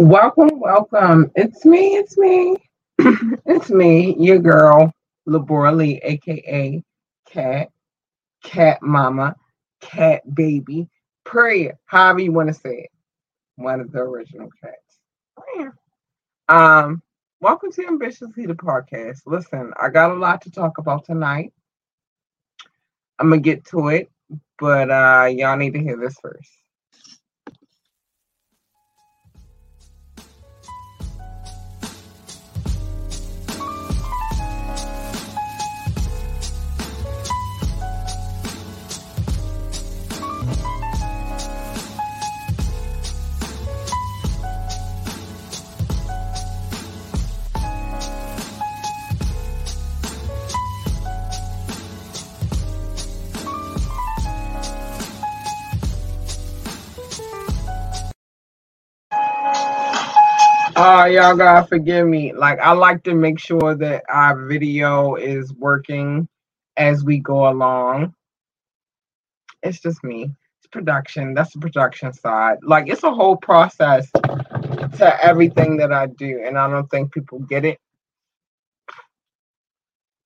Welcome, welcome. It's me, it's me. it's me, your girl, Labora Lee, aka Cat, Cat Mama, Cat Baby, Prayer, however you want to say it. One of the original cats. Prayer. Um, welcome to Ambitious Leader Podcast. Listen, I got a lot to talk about tonight. I'm gonna get to it, but uh y'all need to hear this first. Uh, y'all gotta forgive me. Like, I like to make sure that our video is working as we go along. It's just me. It's production. That's the production side. Like, it's a whole process to everything that I do, and I don't think people get it.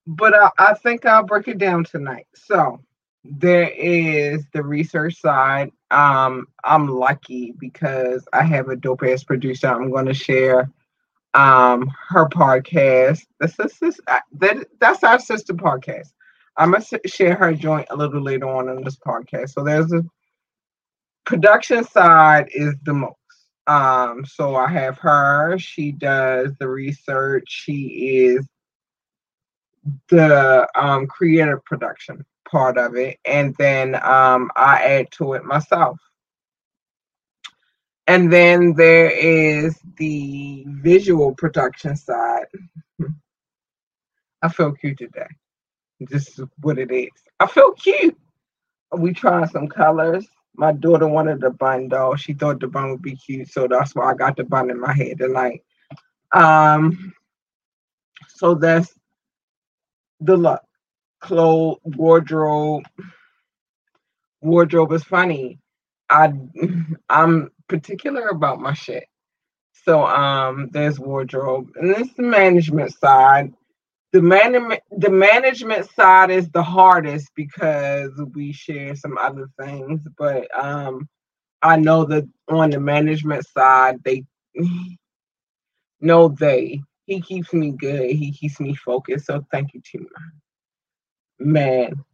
But I, I think I'll break it down tonight. So, there is the research side. Um, I'm lucky because I have a dope ass producer. I'm going to share um her podcast. This is uh, that that's our sister podcast. I'm gonna share her joint a little later on in this podcast. So there's a production side is the most. Um, so I have her. She does the research. She is the um creative production part of it, and then um, I add to it myself. And then there is the visual production side. I feel cute today. This is what it is. I feel cute. We trying some colors. My daughter wanted the bun though. She thought the bun would be cute, so that's why I got the bun in my head tonight. Um, so that's the look clothes, wardrobe. Wardrobe is funny. I I'm particular about my shit. So um there's wardrobe. And this the management side. The management the management side is the hardest because we share some other things, but um I know that on the management side they no they he keeps me good. He keeps me focused. So thank you, Tima man,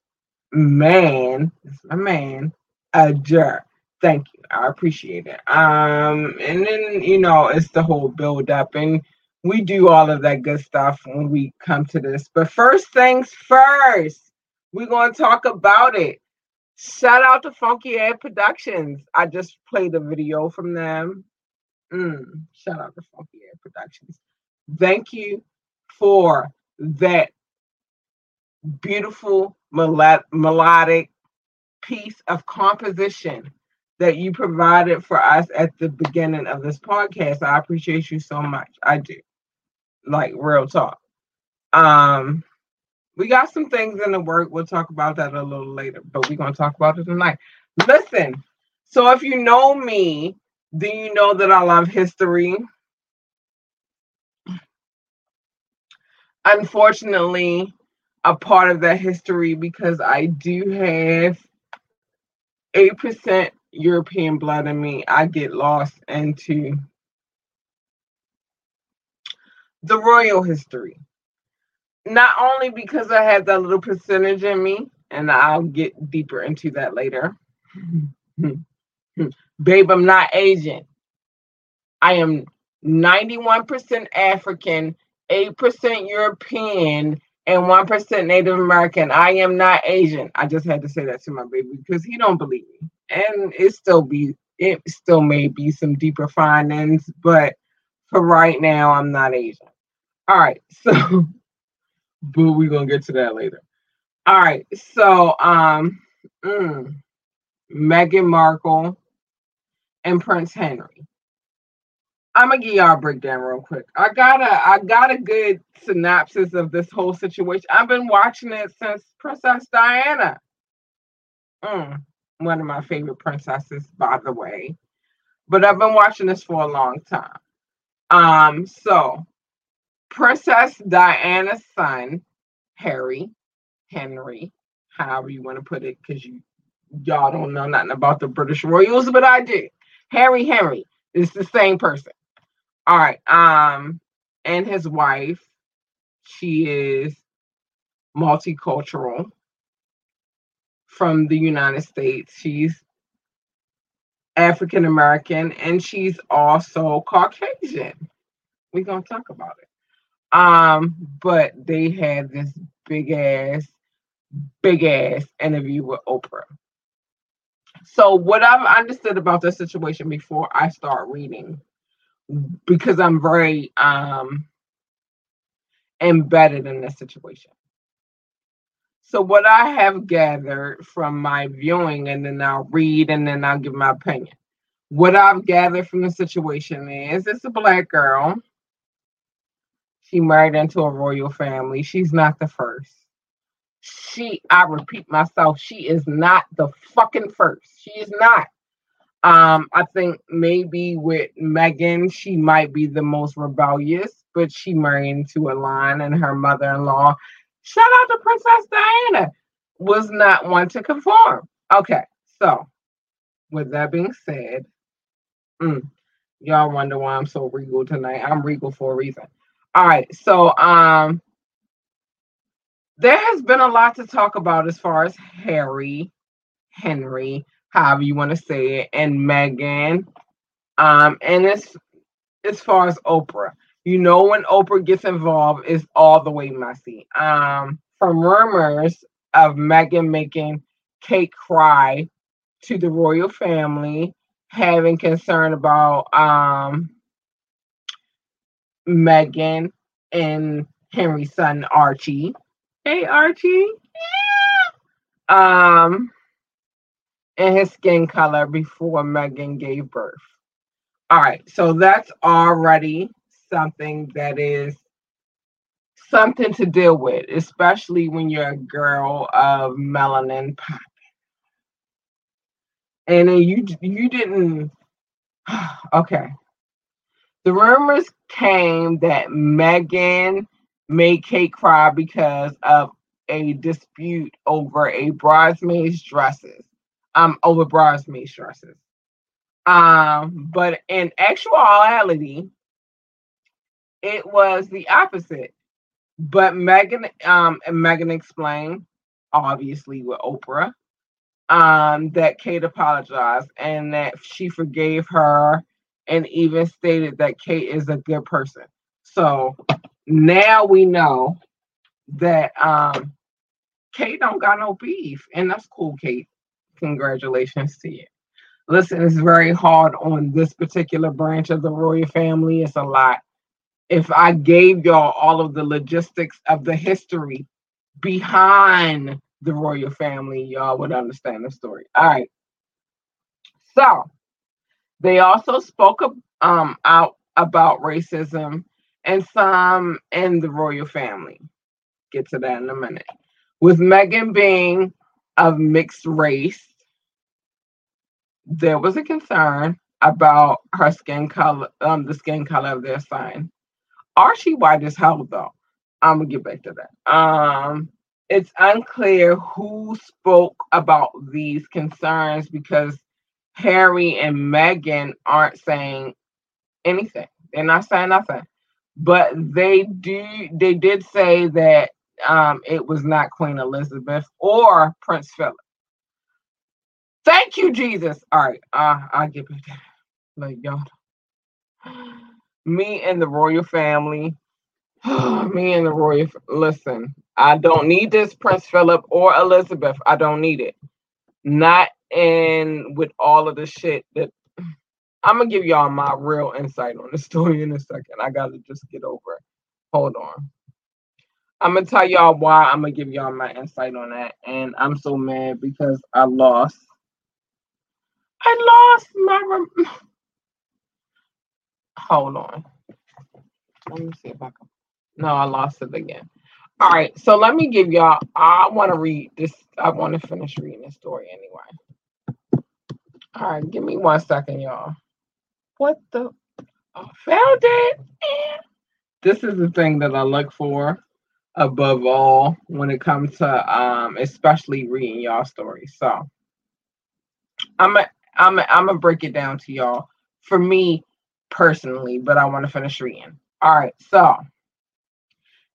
man, a man, a jerk. Thank you. I appreciate it. Um, and then you know, it's the whole build up, and we do all of that good stuff when we come to this. But first things first, we're gonna talk about it. Shout out to Funky Ed Productions. I just played a video from them. Mm, shout out to Funky Ed Productions. Thank you for that beautiful melodic piece of composition that you provided for us at the beginning of this podcast. I appreciate you so much. I do. Like real talk. Um we got some things in the work. We'll talk about that a little later, but we're going to talk about it tonight. Listen, so if you know me, do you know that I love history? Unfortunately, a part of that history because I do have 8% European blood in me. I get lost into the royal history. Not only because I have that little percentage in me, and I'll get deeper into that later. Babe, I'm not Asian. I am 91% African, 8% European, and 1% Native American. I am not Asian. I just had to say that to my baby because he don't believe me. And it still be it still may be some deeper findings, but for right now, I'm not Asian. All right, so but we're gonna get to that later. All right, so um mm, Meghan Markle and Prince Henry. I'm gonna give y'all a breakdown real quick. I got a I got a good synopsis of this whole situation. I've been watching it since Princess Diana. Mm, one of my favorite princesses, by the way. but I've been watching this for a long time. Um, so Princess Diana's son, Harry, Henry, however you want to put it, because you y'all don't know nothing about the British royals, but I do. Harry Henry is the same person. All right. Um, and his wife, she is multicultural from the United States. She's African American and she's also Caucasian. We're gonna talk about it. Um, but they had this big ass, big ass interview with Oprah. So what I've understood about the situation before I start reading, because I'm very um embedded in this situation. So what I have gathered from my viewing, and then I'll read, and then I'll give my opinion. What I've gathered from the situation is it's a black girl. She married into a royal family. She's not the first. She, I repeat myself, she is not the fucking first. She is not. Um, I think maybe with Meghan, she might be the most rebellious, but she married into a line, and her mother-in-law Shout out to Princess Diana. Was not one to conform. Okay, so with that being said, mm, y'all wonder why I'm so regal tonight. I'm regal for a reason. All right, so um, there has been a lot to talk about as far as Harry, Henry, however you want to say it, and Meghan. Um, and it's as far as Oprah you know when Oprah gets involved it's all the way messy. Um, from rumors of Meghan making Kate cry to the royal family, having concern about um Meghan and Henry's son Archie. Hey Archie. Yeah. Um and his skin color before Meghan gave birth. All right, so that's already something that is something to deal with, especially when you're a girl of melanin popping. And then you you didn't okay. The rumors came that Meghan made Kate cry because of a dispute over a bridesmaid's dresses. Um, over bridesmaid's dresses. Um, but in actuality, it was the opposite. But Meghan um, and Meghan explained, obviously with Oprah, um, that Kate apologized and that she forgave her and even stated that Kate is a good person. So now we know that um Kate don't got no beef, and that's cool, Kate. Congratulations to you. Listen, it's very hard on this particular branch of the royal family. It's a lot if I gave y'all all of the logistics of the history behind the royal family, y'all would understand the story. All right. So they also spoke um, out about racism and some in the royal family. Get to that in a minute. With Meghan being of mixed race, there was a concern about her skin color, um, the skin color of their son. Archie white as hell though. I'm gonna get back to that. Um, it's unclear who spoke about these concerns because Harry and Meghan aren't saying anything. They're not saying nothing. But they do they did say that um it was not Queen Elizabeth or Prince Philip. Thank you, Jesus. All right, uh, I'll get back. Like y'all me and the royal family, me and the royal, listen, I don't need this Prince Philip or Elizabeth. I don't need it. Not in with all of the shit that I'm gonna give y'all my real insight on the story in a second. I gotta just get over it. Hold on. I'm gonna tell y'all why I'm gonna give y'all my insight on that. And I'm so mad because I lost. I lost my Hold on. Let me see if I can. No, I lost it again. All right, so let me give y'all. I want to read this. I want to finish reading the story anyway. All right, give me one second, y'all. what the? I found it. This is the thing that I look for above all when it comes to um especially reading y'all stories. So I'm a, I'm I'm gonna break it down to y'all for me personally, but I want to finish reading. All right, so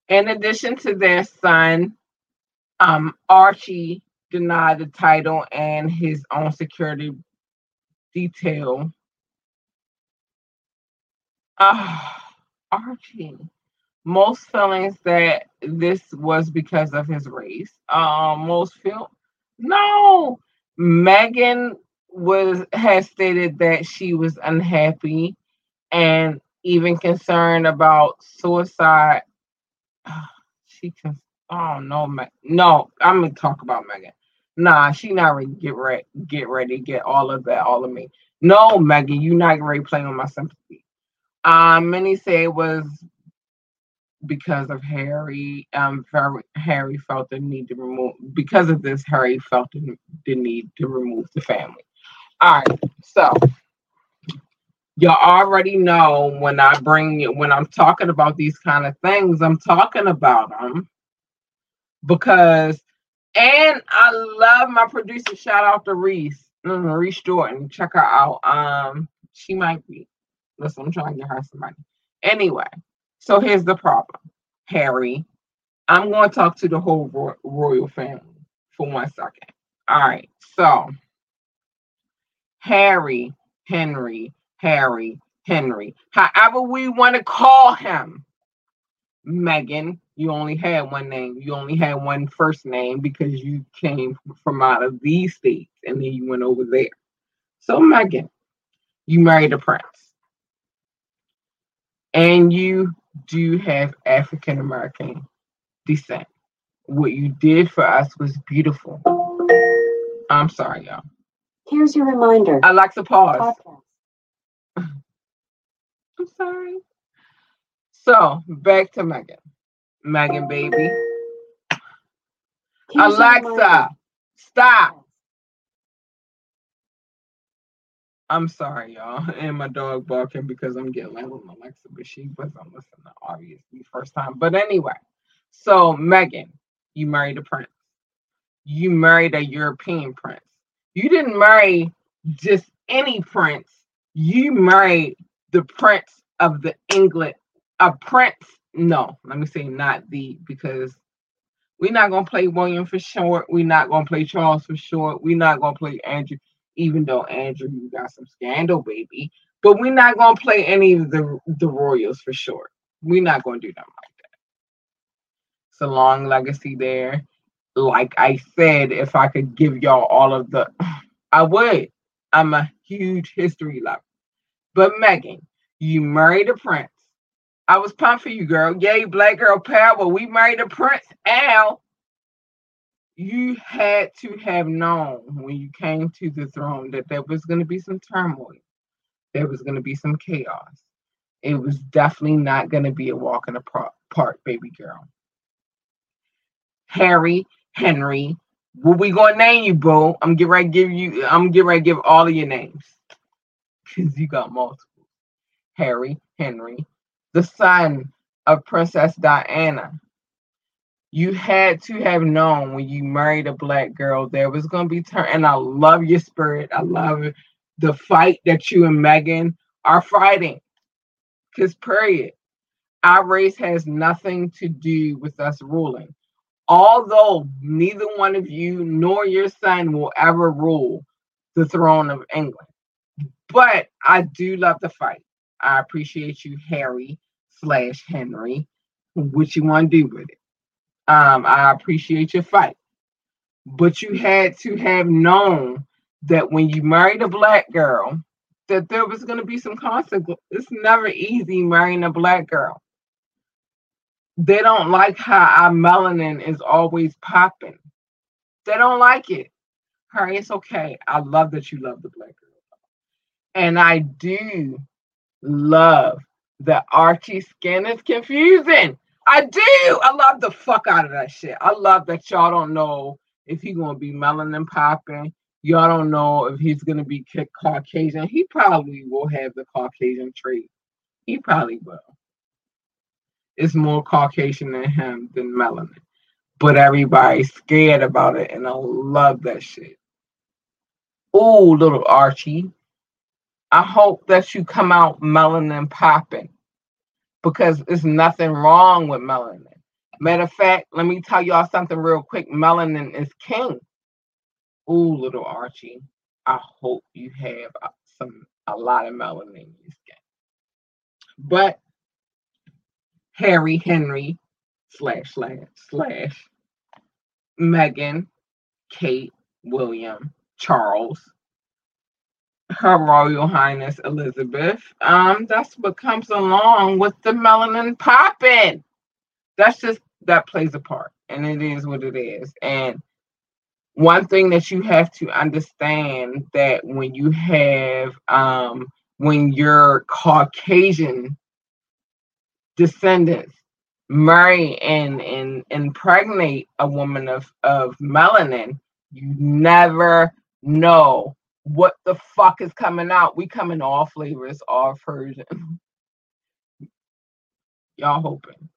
in addition to their son, um, Archie denied the title and his own security detail. Ah, Archie. Most feelings that this was because of his race. Um, most feel no. Meghan was has stated that she was unhappy and even concerned about suicide. She can. Oh no, no. I'm gonna talk about Meghan. Nah, she not ready. Get ready. Get ready. Get all of that. All of me. No, Meghan, you not ready playing on my sympathy. Um, many say it was because of Harry. Um, Harry felt the need to remove. Because of this, Harry felt the need to remove the family. All right, so you already know when I bring you when I'm talking about these kind of things, I'm talking about them because, and I love my producer. Shout out to Reese, mm, Reese Jordan. Check her out. Um, she might be. Listen, I'm trying to get her somebody. Anyway, so here's the problem, Harry. I'm going to talk to the whole ro- royal family for one second. All right, so Harry, Henry, Harry, Henry, however we want to call him. Meghan, you only had one name. You only had one first name because you came from out of these states and then you went over there. So, Meghan, you married a prince. And you do have African American descent. What you did for us was beautiful. I'm sorry, y'all. Here's your reminder. Alexa, pause. I'm sorry. So back to Meghan. Meghan, baby. Here's Alexa, stop. I'm sorry, y'all. And my dog barking because I'm getting loud with Alexa, but she wasn't listening, obviously, first time. But anyway, so Meghan, you married a prince. You married a European prince. You didn't marry just any prince. You married the prince of the England, a prince. No, let me say not the because we're not gonna play William for short. We're not gonna play Charles for short. We're not gonna play Andrew, even though Andrew, you got some scandal, baby. But we're not gonna play any of the the Royals for short. We're not gonna do them like that. It's a long legacy there like I said, if I could give y'all all of the, I would. I'm a huge history lover. But Meghan, you married a prince. I was pumped for you, girl. Yay, black girl power. We married a prince. Al, you had to have known when you came to the throne that there was going to be some turmoil. There was going to be some chaos. It was definitely not going to be a walk in the park, baby girl. Harry Henry. What we gonna name you, bro? I'm get to give you. I'm get to give all of your names because you got multiple. Harry, Henry, the son of Princess Diana. You had to have known when you married a black girl there was gonna be turn. And I love your spirit. I love the fight that you and Meghan are fighting. Cause period, our race has nothing to do with us ruling although neither one of you nor your son will ever rule the throne of England. But I do love the fight. I appreciate you, Harry slash Henry. What you want to do with it? Um, I appreciate your fight. But you had to have known that when you married a black girl, that there was going to be some consequences. It's never easy marrying a black girl they don't like how our melanin is always popping. They don't like it. Harry, it's okay. I love that you love the black girl. And I do love that Archie skin is confusing. I do. I love the fuck out of that shit. I love that y'all don't know if he gonna be melanin popping. Y'all don't know if he's gonna be Caucasian. He probably will have the Caucasian trait. He probably will. It's more Caucasian than him than melanin. But everybody's scared about it and I love that shit. Oh, little Archie. I hope that you come out melanin popping because there's nothing wrong with melanin. Matter of fact, let me tell y'all something real quick. Melanin is king. Ooh, little Archie. I hope you have some a lot of melanin in your skin. But Harry Henry slash slash slash Meghan, Kate, William, Charles, Her Royal Highness Elizabeth. Um, that's what comes along with the melanin popping. That's just that plays a part, and it is what it is. And one thing that you have to understand that when you have um when you're Caucasian descendants marry and and impregnate a woman of of melanin, you never know what the fuck is coming out. We come in all flavors, all versions. y'all hoping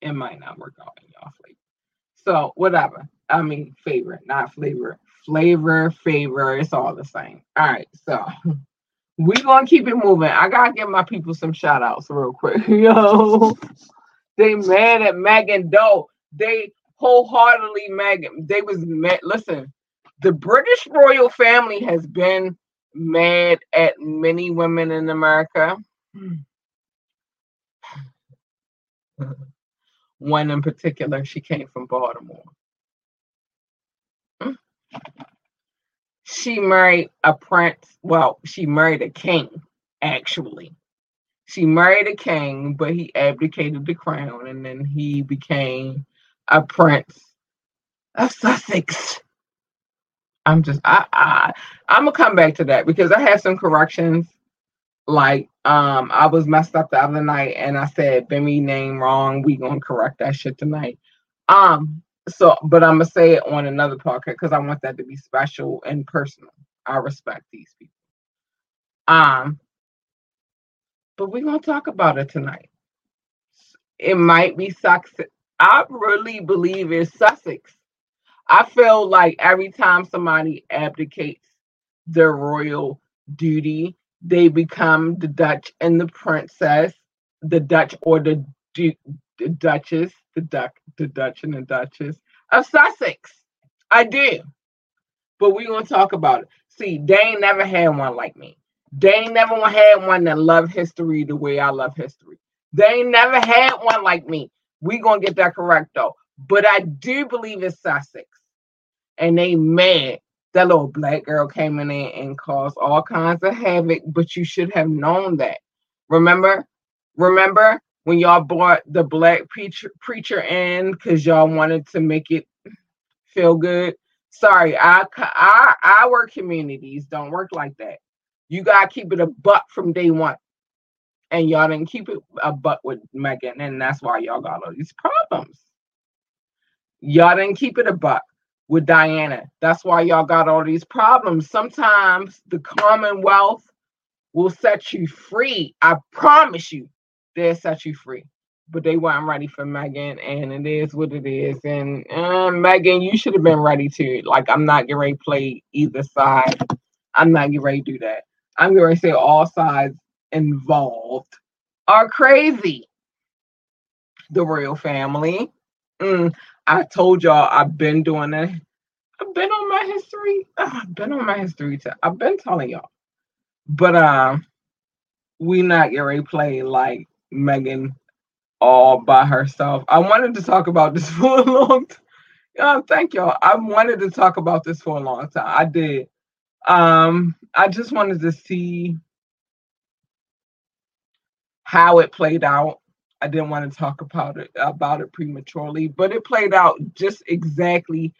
it might not work out in y'all flavor. So whatever. I mean favorite, not flavor. Flavor, favor, it's all the same. All right, so we gonna keep it moving. I gotta give my people some shout outs real quick. Yo, they mad at Meghan Doe. They wholeheartedly Meghan. They was mad. Listen, the British royal family has been mad at many women in America. One in particular, she came from Baltimore. She married a prince. Well, she married a king, actually. She married a king, but he abdicated the crown and then he became a prince of Sussex. I'm just I I I'm gonna come back to that because I have some corrections. Like um I was messed up the other night and I said Bimmy name wrong. We gonna correct that shit tonight. Um so but I'm gonna say it on another podcast because I want that to be special and personal. I respect these people. Um but we're gonna talk about it tonight. It might be Sussex. I really believe it's Sussex. I feel like every time somebody abdicates their royal duty, they become the Dutch and the princess, the Dutch or the, du- the Duchess, the Duck, the Dutch and the Duchess of Sussex. I do. But we're gonna talk about it. See, they ain't never had one like me. They ain't never had one that love history the way I love history. They ain't never had one like me. We gonna get that correct though. But I do believe it's Sussex. And they mad. That little black girl came in there and caused all kinds of havoc, but you should have known that. Remember? Remember when y'all brought the black preacher preacher in because y'all wanted to make it feel good? Sorry, our, our our communities don't work like that. You gotta keep it a buck from day one. And y'all didn't keep it a buck with Meghan, and that's why y'all got all these problems. Y'all didn't keep it a buck with Diana. That's why y'all got all these problems. Sometimes the Commonwealth will set you free. I promise you, they'll set you free. But they weren't ready for Meghan, and it is what it is. And uh, Meghan, you should have been ready to. Like, I'm not getting ready to play either side. I'm not getting ready to do that. I'm to say all sides involved are crazy. The royal family. Mm, I told y'all I've been doing it. I've been on my history. I've been on my history. i I've been telling y'all. But um, we not getting ready to play like Meghan all by herself. I wanted to talk about this for a long time. Yeah, thank y'all. I wanted to talk about this for a long time. I did. Um, I just wanted to see how it played out. I didn't want to talk about it about it prematurely, but it played out just exactly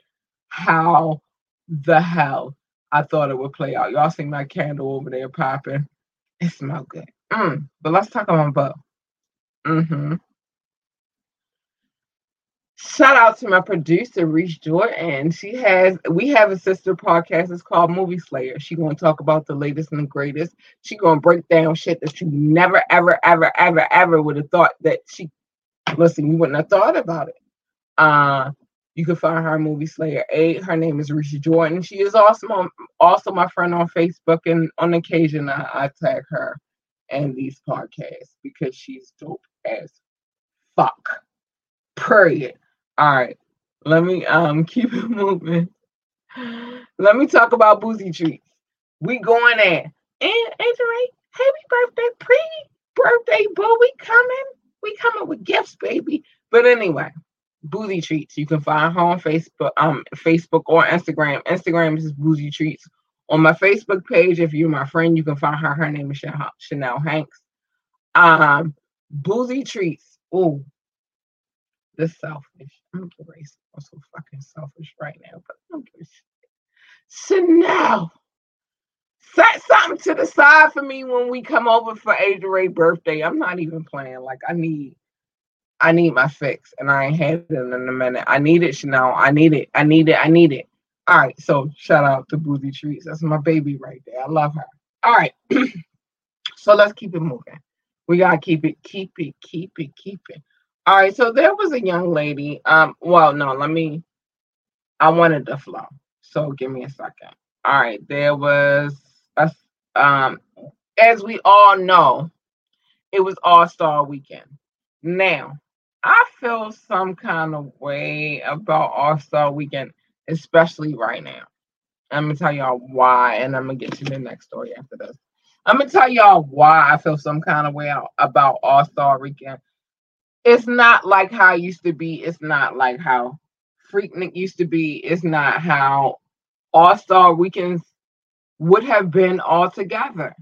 how the hell I thought it would play out. Y'all see my candle over there popping. It smells good. Mm, but let's talk about Bo. Mm-hmm. shout out to my producer, Reese Jordan. She has we have a sister podcast. It's called Movie Slayer. She gonna talk about the latest and the greatest. She gonna break down shit that you never, ever, ever, ever, ever would have thought that she listen, you wouldn't have thought about it. Uh you can find her Movie Slayer 8. Her name is Risha Jordan. She is also, also my friend on Facebook, and on occasion I, I tag her in these podcasts because she's dope as fuck. Period. All right. Let me um keep it moving. Let me talk about boozy treats. We going in. And Ray, happy birthday, pre birthday, boo. We coming. We coming with gifts, baby. But anyway, Boozy Treats. You can find her on Facebook, um, Facebook or Instagram. Instagram is Boozy Treats. On my Facebook page, if you're my friend, you can find her. Her name is Chanel Hanks. Um, Boozy Treats. Oh, this selfish. I'm erasing. I'm so fucking selfish right now, but I don't. Chanel, set something to the side for me when we come over for Asia Ray birthday. I'm not even playing. Like I need I need my fix, and I ain't had it in a minute. I need it, Chanel. I need it. I need it. I need it. All right. So shout out to Boozy Treats. That's my baby right there. I love her. All right. so let's keep it moving. We gotta keep it, keep it, keep it, keep it. All right. So there was a young lady. Um. Well, no. Let me. I wanted the flow. So give me a second. All right. There was a um. As we all know, it was All Star Weekend. Now, I feel some kind of way about All Star Weekend, especially right now. I'm gonna tell y'all why, and I'm gonna get to the next story after this. I'm gonna tell y'all why I feel some kind of way about All Star Weekend. It's not like how it used to be. It's not like how Freaknik used to be. It's not how All Star Weekends would have been altogether.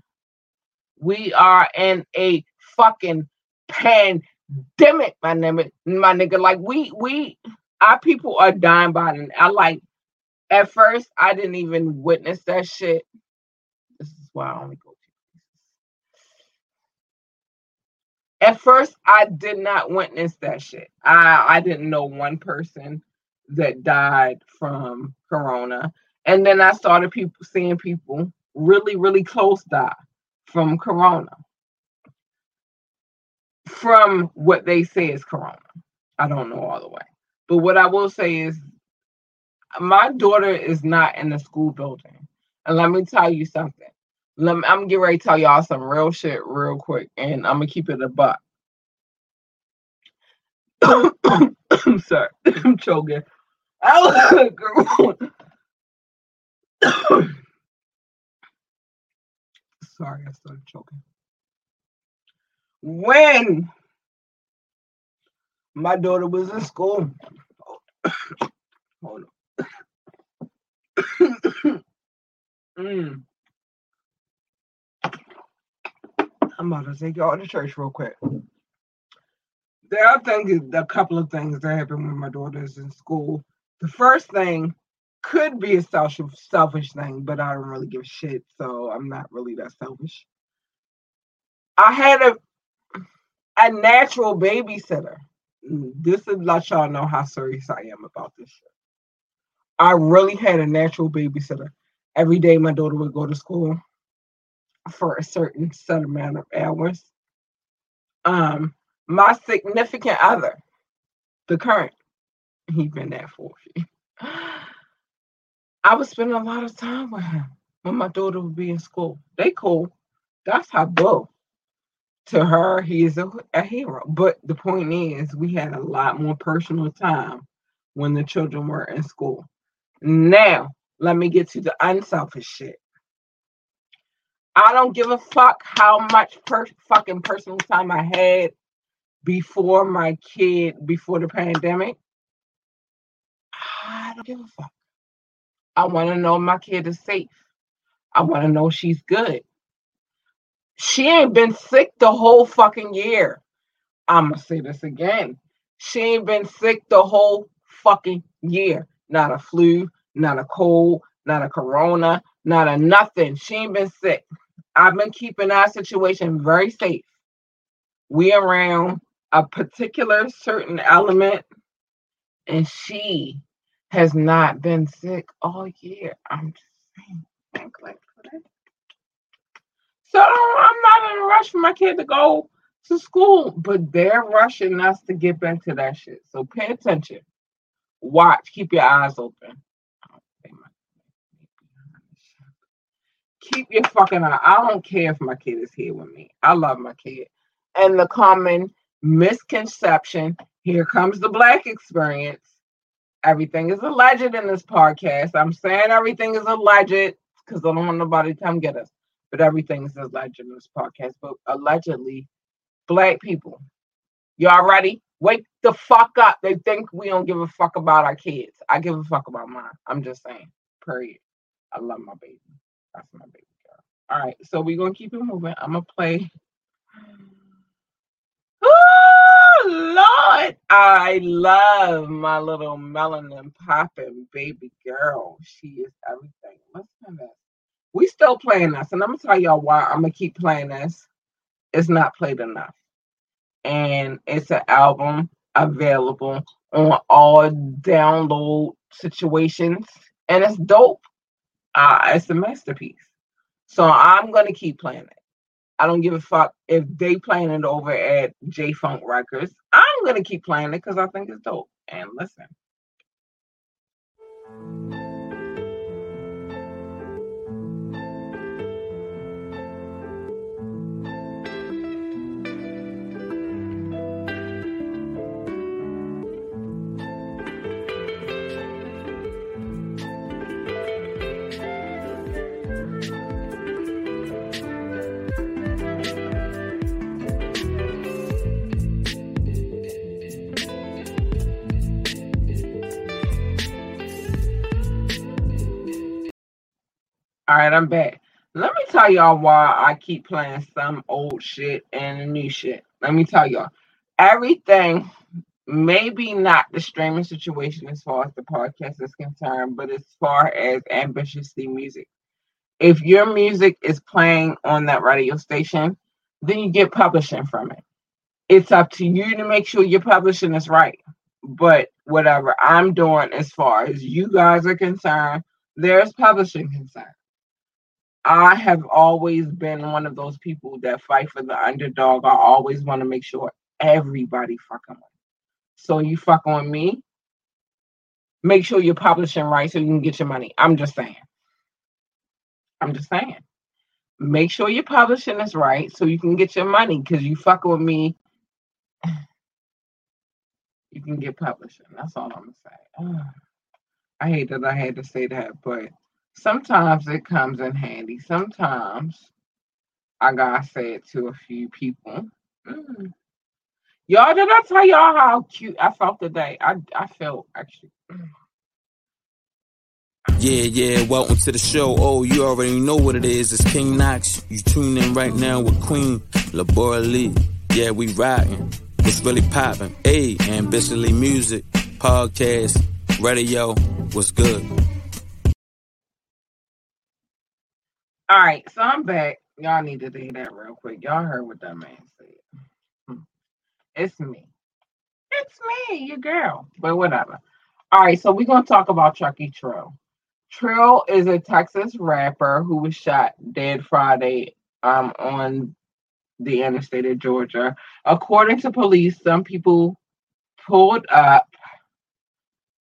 We are in a fucking pandemic, my nigga, my nigga. Like we we our people are dying by it. I like at first I didn't even witness that shit. This is why I only go to At first I did not witness that shit. I I didn't know one person that died from corona. And then I started people seeing people really, really close die from corona from what they say is corona. I don't know all the way. But what I will say is my daughter is not in the school building. And let me tell you something. Let me, I'm getting ready to tell y'all some real shit real quick, and I'm gonna keep it a buck. I'm sorry, I'm choking. sorry, I started choking when my daughter was in school. Hold on. mm. I'm about to take y'all to church real quick. There are things, a couple of things that happen when my daughter is in school. The first thing could be a selfish, selfish thing, but I don't really give a shit, so I'm not really that selfish. I had a a natural babysitter. This is let y'all know how serious I am about this shit. I really had a natural babysitter. Every day my daughter would go to school for a certain set amount of hours. Um, my significant other, the current, he been there for you. I would spend a lot of time with him when my daughter would be in school. They cool. That's how boo to her, he is a, a hero. But the point is, we had a lot more personal time when the children were in school. Now, let me get to the unselfish shit. I don't give a fuck how much per- fucking personal time I had before my kid, before the pandemic. I don't give a fuck. I want to know my kid is safe. I want to know she's good. She ain't been sick the whole fucking year. I'm gonna say this again. She ain't been sick the whole fucking year. Not a flu, not a cold, not a corona, not a nothing. She ain't been sick. I've been keeping our situation very safe. We around a particular certain element and she has not been sick all year. I'm just saying, for that. So I'm not in a rush for my kid to go to school, but they're rushing us to get back to that shit. So pay attention. Watch. Keep your eyes open. Keep your fucking eye. I don't care if my kid is here with me. I love my kid. And the common misconception here comes the black experience. Everything is alleged in this podcast. I'm saying everything is alleged because I don't want nobody to come get us. But everything is alleged in this podcast. But allegedly, black people, y'all ready? Wake the fuck up. They think we don't give a fuck about our kids. I give a fuck about mine. I'm just saying. Period. I love my baby. That's my baby girl. All right, so we're gonna keep it moving. I'm gonna play. Oh Lord, I love my little melanin popping baby girl. She is everything. Listen to this. We still playing this, and I'm gonna tell y'all why I'm gonna keep playing this. It's not played enough and it's an album available on all download situations, and it's dope. Uh, it's a masterpiece. So I'm gonna keep playing it. I don't give a fuck if they playing it over at J Funk Records. I'm gonna keep playing it because I think it's dope. And listen. All right, I'm back. Let me tell y'all why I keep playing some old shit and new shit. Let me tell y'all. Everything, maybe not the streaming situation as far as the podcast is concerned, but as far as ambitiously music. If your music is playing on that radio station, then you get publishing from it. It's up to you to make sure your publishing is right. But whatever I'm doing as far as you guys are concerned, there's publishing concern. I have always been one of those people that fight for the underdog. I always want to make sure everybody fucking wins. So you fuck on me, make sure you're publishing right so you can get your money. I'm just saying. I'm just saying. Make sure your publishing is right so you can get your money because you fuck with me. You can get publishing. That's all I'm gonna say. I hate that I had to say that, but sometimes it comes in handy. Sometimes I gotta say it to a few people. Mm. Y'all, did I tell y'all how cute I felt today? I I felt actually. Mm. Yeah, yeah, welcome to the show. Oh, you already know what it is. It's King Knox. You tune in right now with Queen Labora Lee. Yeah, we riding. It's really popping. Hey, ambitiously music, podcast, radio. What's good? All right, so I'm back. Y'all need to hear that real quick. Y'all heard what that man said. Hmm. It's me. It's me, your girl. But whatever. All right, so we're gonna talk about Chucky Trill. Trill is a Texas rapper who was shot dead Friday um, on the interstate of Georgia. According to police, some people pulled up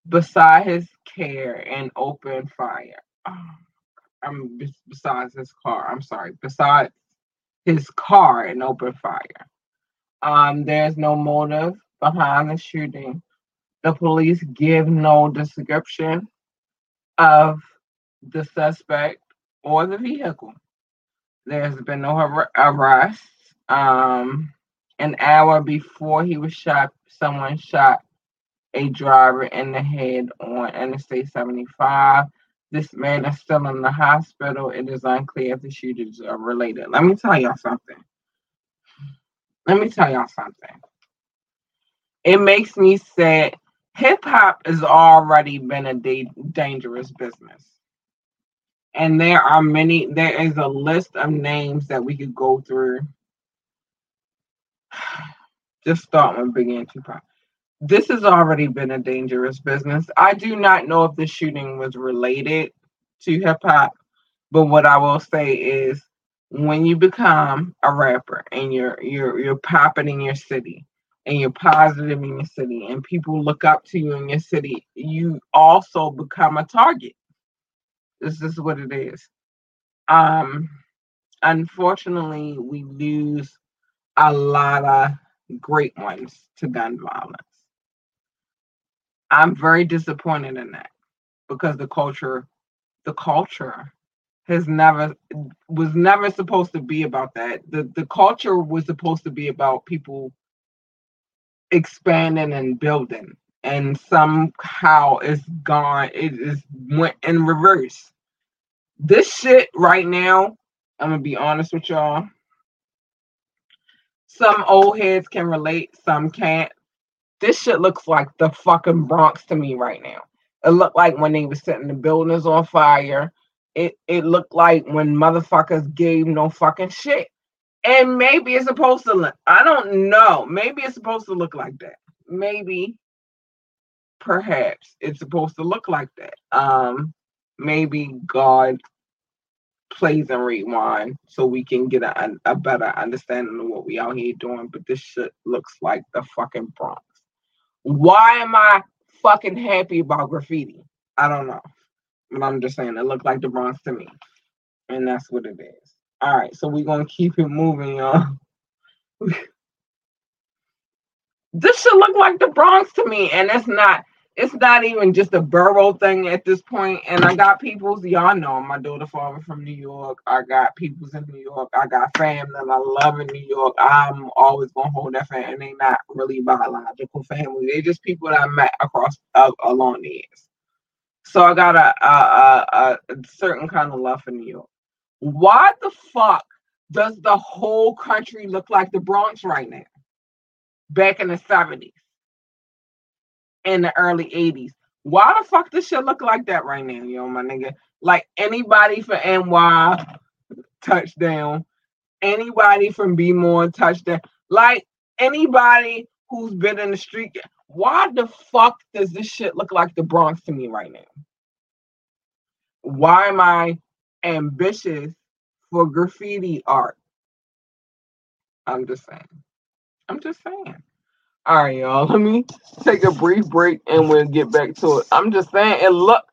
beside his care and opened fire. Um, besides his car. I'm sorry, besides his car and open fire. Um, there's no motive behind the shooting. The police give no description of the suspect or the vehicle. There's been no ar- arrest. Um, an hour before he was shot, someone shot a driver in the head on Interstate 75. This man is still in the hospital. It is unclear if the shooters are related. Let me tell y'all something. Let me tell y'all something. It makes me sad. Hip hop has already been a da- dangerous business. And there are many, there is a list of names that we could go through. Just start with Big and Tupac. This has already been a dangerous business. I do not know if the shooting was related to hip hop, but what I will say is when you become a rapper and you're you're you're popping in your city and you're positive in your city and people look up to you in your city, you also become a target. This is what it is. Um unfortunately we lose a lot of great ones to gun violence. I'm very disappointed in that because the culture, the culture has never was never supposed to be about that. The the culture was supposed to be about people expanding and building. And somehow it's gone, it is went in reverse. This shit right now, I'm gonna be honest with y'all. Some old heads can relate, some can't. This shit looks like the fucking Bronx to me right now. It looked like when they were setting the buildings on fire. It it looked like when motherfuckers gave no fucking shit. And maybe it's supposed to look, I don't know. Maybe it's supposed to look like that. Maybe perhaps it's supposed to look like that. Um maybe God plays and rewind so we can get a, a better understanding of what we out here doing. But this shit looks like the fucking Bronx. Why am I fucking happy about graffiti? I don't know. But I'm just saying it looked like the Bronx to me. And that's what it is. All right, so we're gonna keep it moving, y'all. this should look like the Bronx to me, and it's not it's not even just a borough thing at this point. And I got people's, y'all know my daughter father from New York. I got people's in New York. I got family that I love in New York. I'm always gonna hold that family. And they're not really biological family. They're just people that I met across uh, along the years. So I got a, a, a, a certain kind of love for New York. Why the fuck does the whole country look like the Bronx right now? Back in the 70s in the early 80s. Why the fuck does shit look like that right now, yo, my nigga? Like anybody for NY touchdown, anybody from B more touchdown, like anybody who's been in the street. Why the fuck does this shit look like the Bronx to me right now? Why am I ambitious for graffiti art? I'm just saying. I'm just saying. All right, y'all. Let me take a brief break and we'll get back to it. I'm just saying it look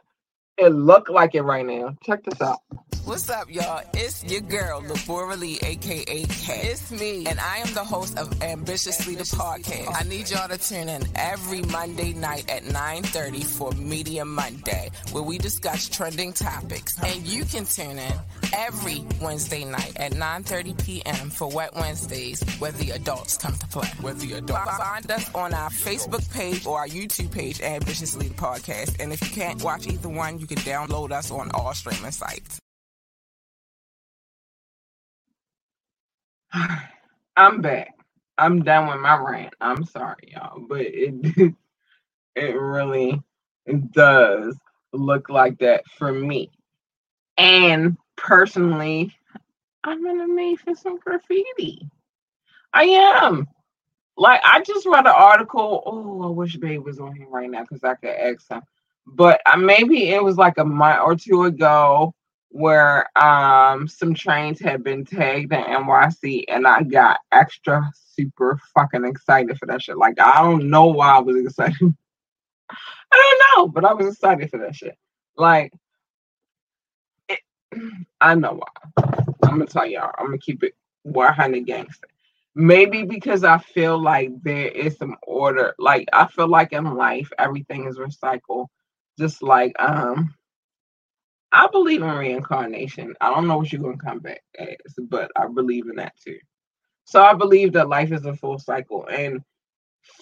it look like it right now. Check this out. What's up, y'all? It's your girl, Labora Lee, aka K. It's me, and I am the host of Ambitiously the Podcast. I need y'all to tune in every Monday night at 9:30 for Media Monday, where we discuss trending topics. And you can tune in every Wednesday night at 9:30 p.m. for Wet Wednesdays, where the adults come to play. Where the adults find us on our Facebook page or our YouTube page, Ambitiously the Podcast. And if you can't watch either one, you can download us on all streaming sites. I'm back. I'm done with my rant. I'm sorry, y'all, but it it really does look like that for me. And personally, I'm in the mood for some graffiti. I am. Like I just read an article. Oh, I wish Babe was on here right now because I could ask him. But uh, maybe it was like a month or two ago where um some trains had been tagged in NYC and I got extra super fucking excited for that shit. Like I don't know why I was excited. I don't know, but I was excited for that shit. Like it, I know why. I'm gonna tell y'all. I'm gonna keep it 100 gangster. Maybe because I feel like there is some order. Like I feel like in life everything is recycled. Just like um I believe in reincarnation. I don't know what you're gonna come back as, but I believe in that too. So I believe that life is a full cycle, and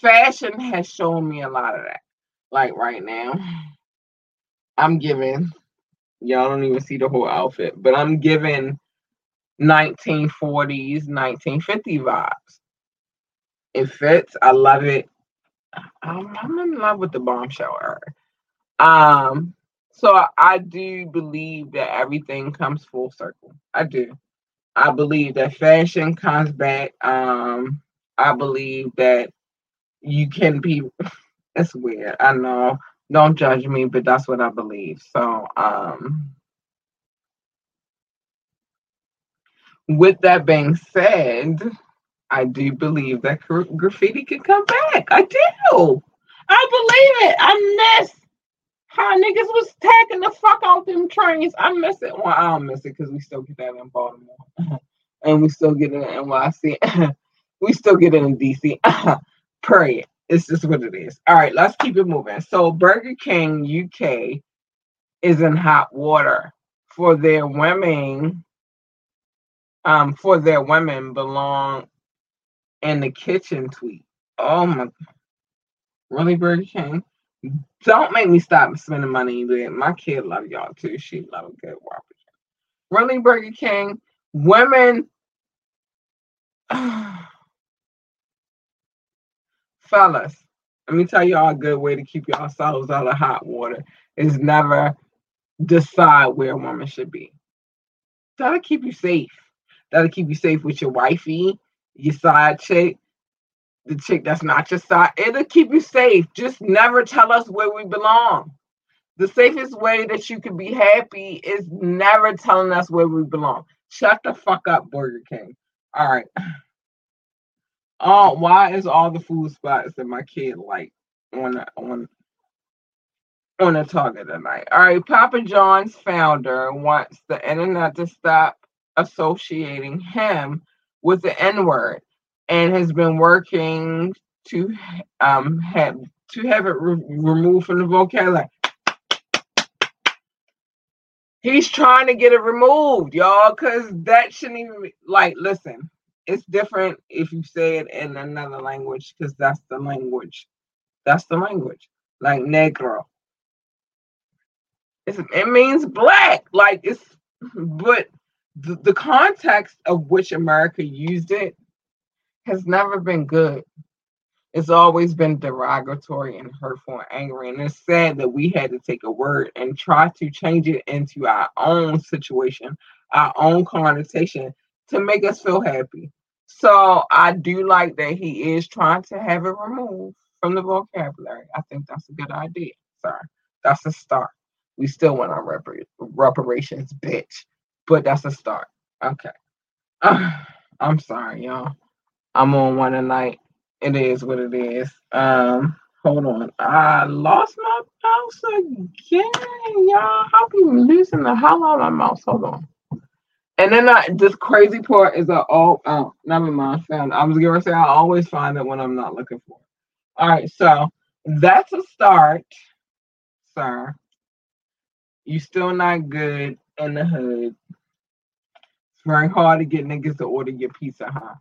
fashion has shown me a lot of that. Like right now, I'm giving y'all don't even see the whole outfit, but I'm giving 1940s, 1950 vibes. It fits. I love it. I'm, I'm in love with the bombshell era. Um, so I, do believe that everything comes full circle. I do. I believe that fashion comes back. Um, I believe that you can be it's weird. I know. Don't judge me, but that's what I believe. So um with that being said, I do believe that gra- graffiti can come back. I do. I believe it. I miss how niggas was tagging the fuck out them trains. I miss it. Well, I don't miss it because we still get that in Baltimore. and we still get it in NYC. we still get it in DC. Period. It's just what it is. All right, let's keep it moving. So Burger King UK is in hot water for their women. Um, for their women belong in the kitchen tweet. Oh my really Burger King. Don't make me stop spending money with my kid love y'all too. She love a good Whopper. Really Burger King. Women fellas, let me tell y'all a good way to keep yourselves out of hot water is never decide where a woman should be. That'll keep you safe. That'll keep you safe with your wifey, your side chick, the chick that's not your side. It'll keep you safe. Just never tell us where we belong. The safest way that you can be happy is never telling us where we belong. Shut the fuck up, Burger King. All right. Oh, why is all the food spots that my kid like on the, on on the target tonight? All right, Papa John's founder wants the internet to stop associating him with the N word, and has been working to um have to have it re- removed from the vocabulary. He's trying to get it removed, y'all, because that shouldn't even be, like. Listen, it's different if you say it in another language because that's the language. That's the language. Like negro. It's, it means black. Like it's but the, the context of which America used it has never been good. It's always been derogatory and hurtful and angry. And it's sad that we had to take a word and try to change it into our own situation, our own connotation to make us feel happy. So I do like that he is trying to have it removed from the vocabulary. I think that's a good idea. Sorry. That's a start. We still want our repar- reparations, bitch. But that's a start. Okay. I'm sorry, y'all. I'm on one tonight. It is what it is. Um, hold on. I lost my mouse again, y'all. I'll be losing the hell out of my mouse. Hold on. And then I, this crazy part is I oh oh never mind found I was gonna say I always find it when I'm not looking for it. All right, so that's a start, sir. You still not good in the hood. It's very hard to get niggas to order your pizza, huh?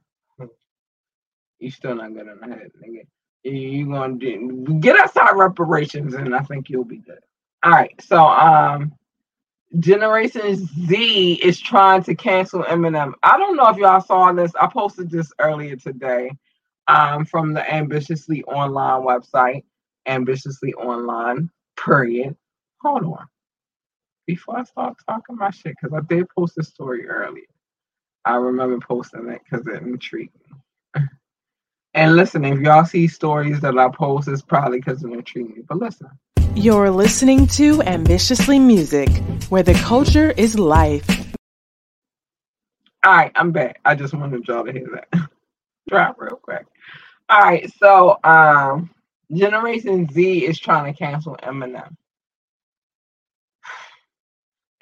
You still not good hood, nigga. You, gonna do get our reparations and I think you'll be good. All right, so um Generation Z is trying to cancel Eminem. I don't know if y'all saw this. I posted this earlier today um, from the Ambitiously Online website. Ambitiously Online, period. Hold on. Before I start talking my shit, because I did post this story earlier. I remember posting it because it intrigued me. And listen, if y'all see stories that I post, it's probably because intrigued me. But listen. You're listening to Ambitiously Music, where the culture is life. All right, I'm back. I just wanted y'all to hear that. Drop real quick. All right, so um, Generation Z is trying to cancel Eminem.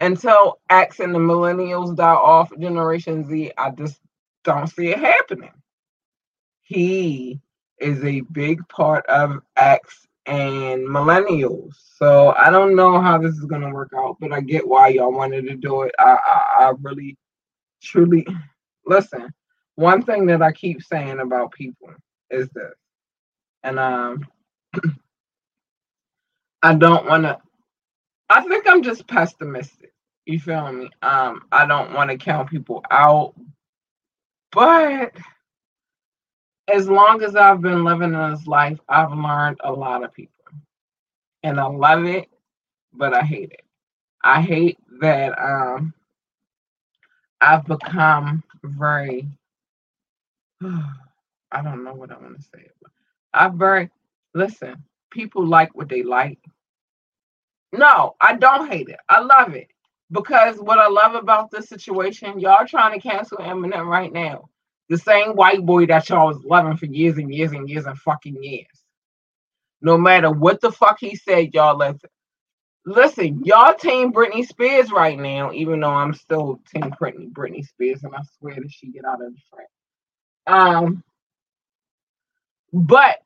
Until X and the millennials die off, Generation Z, I just don't see it happening. He is a big part of X and millennials. So I don't know how this is gonna work out, but I get why y'all wanted to do it. I I, I really truly listen. One thing that I keep saying about people is this, and um, I don't want to. I think I'm just pessimistic. You feel me? Um, I don't want to count people out, but as long as I've been living in this life, I've learned a lot of people. And I love it, but I hate it. I hate that um I've become very I don't know what I want to say. I've very listen. People like what they like. No, I don't hate it. I love it because what I love about this situation, y'all trying to cancel Eminem right now. The same white boy that y'all was loving for years and years and years and fucking years. No matter what the fuck he said, y'all listen. Listen, y'all team Britney Spears right now, even though I'm still team Britney, Britney Spears, and I swear that she get out of the front. Um, but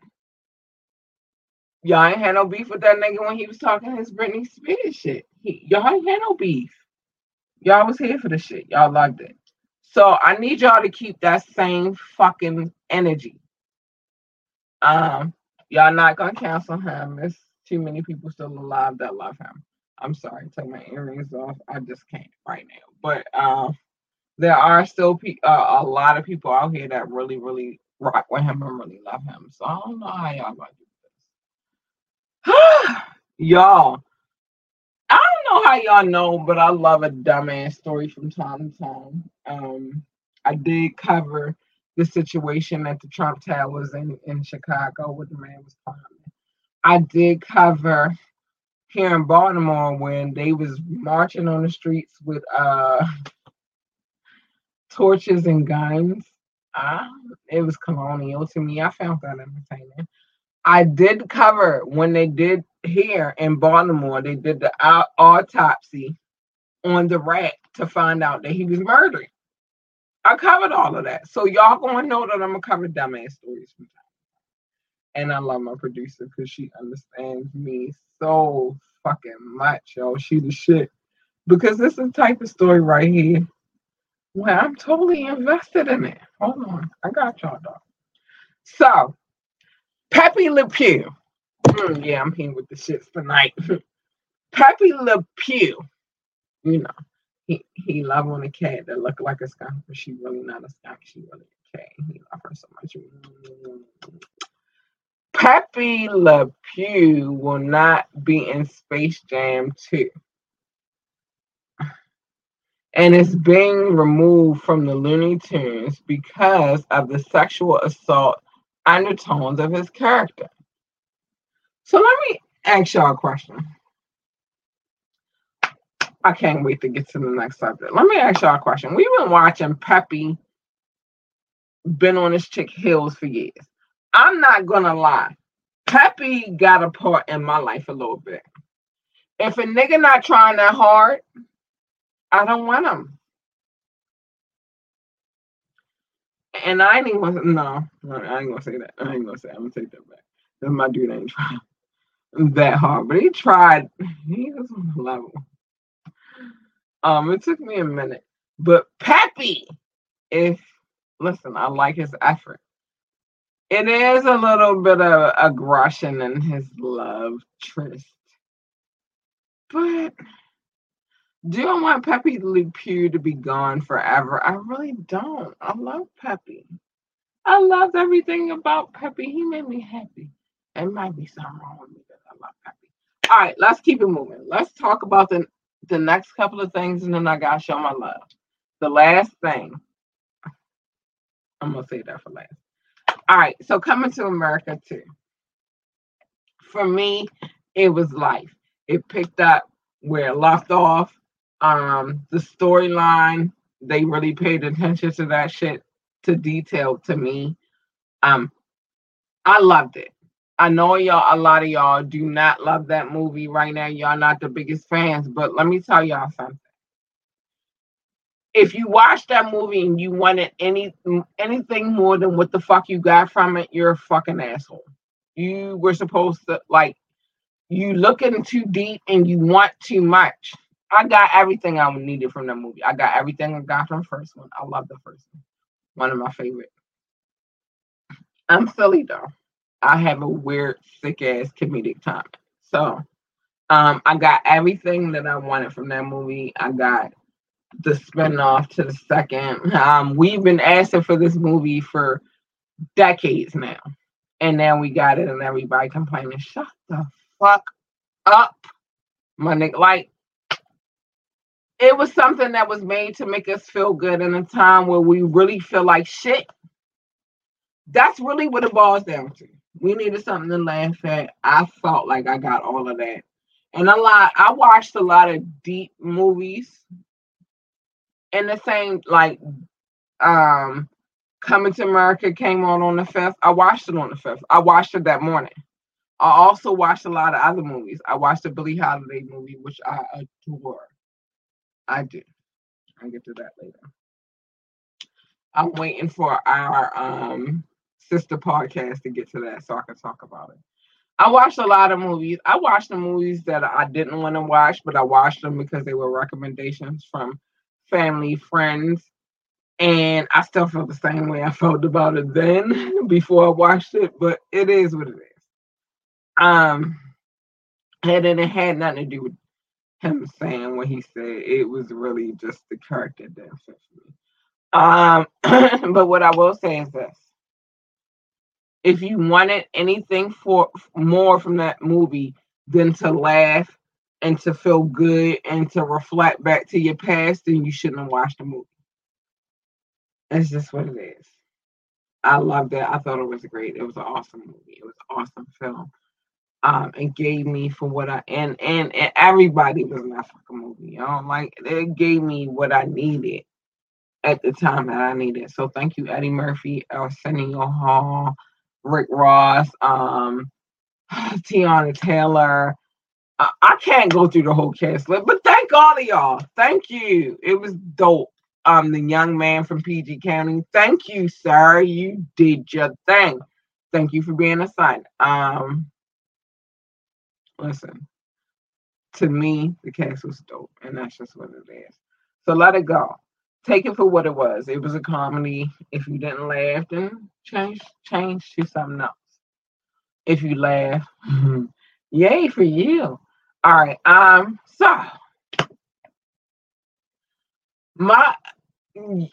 y'all ain't had no beef with that nigga when he was talking his Britney Spears shit. He, y'all ain't had no beef. Y'all was here for the shit. Y'all liked it. So I need y'all to keep that same fucking energy. Um, y'all not gonna cancel him. There's too many people still alive that love him. I'm sorry, take my earrings off. I just can't right now. But um, there are still pe- uh, a lot of people out here that really, really rock with him and really love him. So I don't know how y'all gonna do this. y'all, know how y'all know, but I love a dumbass story from time to time. Um, I did cover the situation at the Trump Towers in, in Chicago where the man was climbing. I did cover here in Baltimore when they was marching on the streets with uh torches and guns. Uh, it was colonial to me. I found that entertaining. I did cover when they did here in Baltimore, they did the au- autopsy on the rat to find out that he was murdered. I covered all of that. So y'all gonna know that I'm gonna cover dumbass stories from time. And I love my producer because she understands me so fucking much, yo. She the shit. Because this is the type of story right here where I'm totally invested in it. Hold on. I got y'all dog. So Pepe Le Pew. Mm, yeah, I'm here with the shits tonight. Pepe Le Pew. You know, he, he love on a cat that look like a skunk, but she really not a skunk. She really a cat. He love her so much. Pepe Le Pew will not be in Space Jam 2. And it's being removed from the Looney Tunes because of the sexual assault undertones of his character. So let me ask y'all a question. I can't wait to get to the next subject. Let me ask y'all a question. We've been watching Peppy been on this chick heels for years. I'm not gonna lie. Peppy got a part in my life a little bit. If a nigga not trying that hard, I don't want him. And I ain't even gonna no, I ain't gonna say that. I ain't gonna say. I'm gonna take that back. My dude ain't trying that hard, but he tried. He was on the level. Um, it took me a minute, but Peppy, if listen, I like his effort. It is a little bit of aggression in his love tryst, but do I want Pepe Le Pew to be gone forever? I really don't. I love Peppy. I loved everything about Peppy. He made me happy. There might be something wrong with me love. All right, let's keep it moving. Let's talk about the the next couple of things, and then I gotta show my love. The last thing. I'm gonna say that for last. All right, so coming to America too. For me, it was life. It picked up where it left off. Um, the storyline, they really paid attention to that shit to detail to me. Um, I loved it. I know y'all, a lot of y'all do not love that movie right now. Y'all not the biggest fans, but let me tell y'all something. If you watch that movie and you wanted any anything more than what the fuck you got from it, you're a fucking asshole. You were supposed to like you looking too deep and you want too much. I got everything I needed from that movie. I got everything I got from the first one. I love the first one. One of my favorite. I'm silly though. I have a weird, sick ass comedic time. So um I got everything that I wanted from that movie. I got the spinoff to the second. Um we've been asking for this movie for decades now. And now we got it and everybody complaining. Shut the fuck up. My nigga. Like it was something that was made to make us feel good in a time where we really feel like shit. that's really what it boils down to. We needed something to laugh at. I felt like I got all of that. And a lot, I watched a lot of deep movies. And the same, like, um, Coming to America came on on the fifth. I watched it on the fifth. I watched it that morning. I also watched a lot of other movies. I watched the Billie Holiday movie, which I adore. I do. I'll get to that later. I'm waiting for our um sister podcast to get to that so I can talk about it. I watched a lot of movies. I watched the movies that I didn't want to watch, but I watched them because they were recommendations from family, friends, and I still feel the same way I felt about it then before I watched it, but it is what it is. Um, and it had nothing to do with him saying what he said. It was really just the character that fit me. Um, but what I will say is this: if you wanted anything for more from that movie than to laugh and to feel good and to reflect back to your past, then you shouldn't have watched the movie. That's just what it is. I loved it. I thought it was great. It was an awesome movie. It was an awesome film. Um, it gave me for what I and and, and everybody was in that fucking movie. Know, like it gave me what I needed at the time that I needed. So thank you, Eddie Murphy, Arsenio Hall, Rick Ross, um, Teyana Taylor. I, I can't go through the whole cast list, but thank all of y'all. Thank you. It was dope. Um, the young man from PG County. Thank you, sir. You did your thing. Thank you for being assigned. Um, listen, to me, the cast was dope, and that's just what it is. So let it go. Take it for what it was. It was a comedy. If you didn't laugh, then change change to something else. If you laugh, yay for you. All right. Um. So my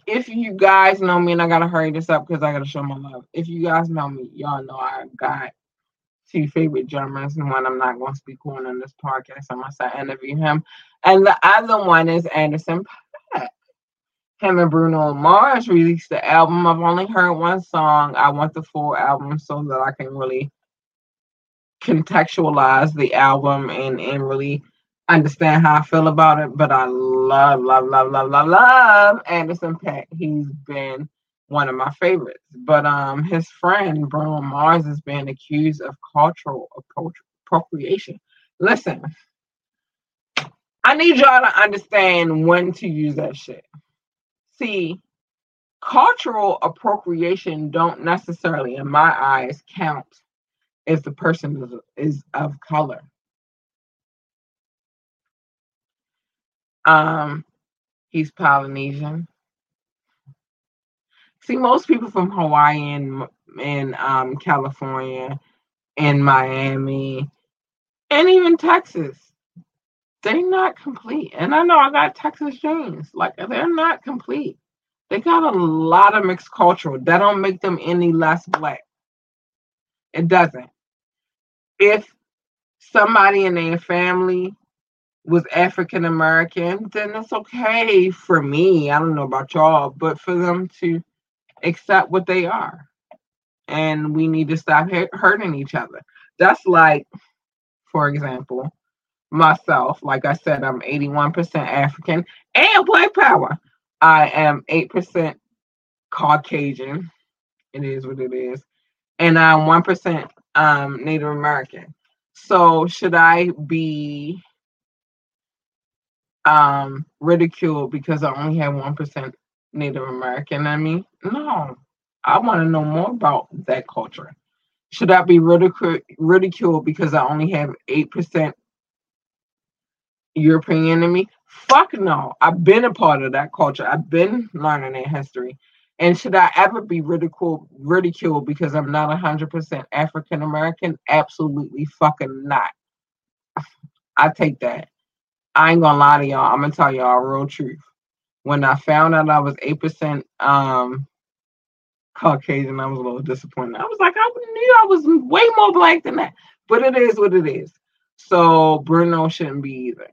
if you guys know me, and I gotta hurry this up because I gotta show my love. If you guys know me, y'all know I got two favorite drummers, and one I'm not gonna speak on in this podcast. I'm gonna interview him, and the other one is Anderson. Him and Bruno Mars released the album. I've only heard one song. I want the full album so that I can really contextualize the album and and really understand how I feel about it, but I love, love, love, love, love, love Anderson .Paak. He's been one of my favorites. But um his friend Bruno Mars is being accused of cultural appropriation. Listen, I need y'all to understand when to use that shit. See, cultural appropriation don't necessarily, in my eyes, count if the person is, is of color. Um, he's Polynesian. See, most people from Hawaii and, and um, California and Miami and even Texas, they're not complete. And I know I got Texas James, like they're not complete. They got a lot of mixed culture. That don't make them any less black. It doesn't. If somebody in their family was African American, then it's okay for me. I don't know about y'all, but for them to accept what they are. And we need to stop hurting each other. That's like, for example, myself. Like I said, I'm 81% African and black power. I am 8% Caucasian. It is what it is. And I'm 1% um, Native American. So should I be um, ridiculed because I only have one percent Native American in me. No, I want to know more about that culture. Should I be ridiculed because I only have eight percent European me? Fuck no. I've been a part of that culture. I've been learning their history. And should I ever be ridiculed ridiculed because I'm not hundred percent African American? Absolutely fucking not. I take that. I ain't gonna lie to y'all. I'm gonna tell y'all real truth. When I found out I was eight percent um Caucasian, I was a little disappointed. I was like, I knew I was way more black than that. But it is what it is. So Bruno shouldn't be either.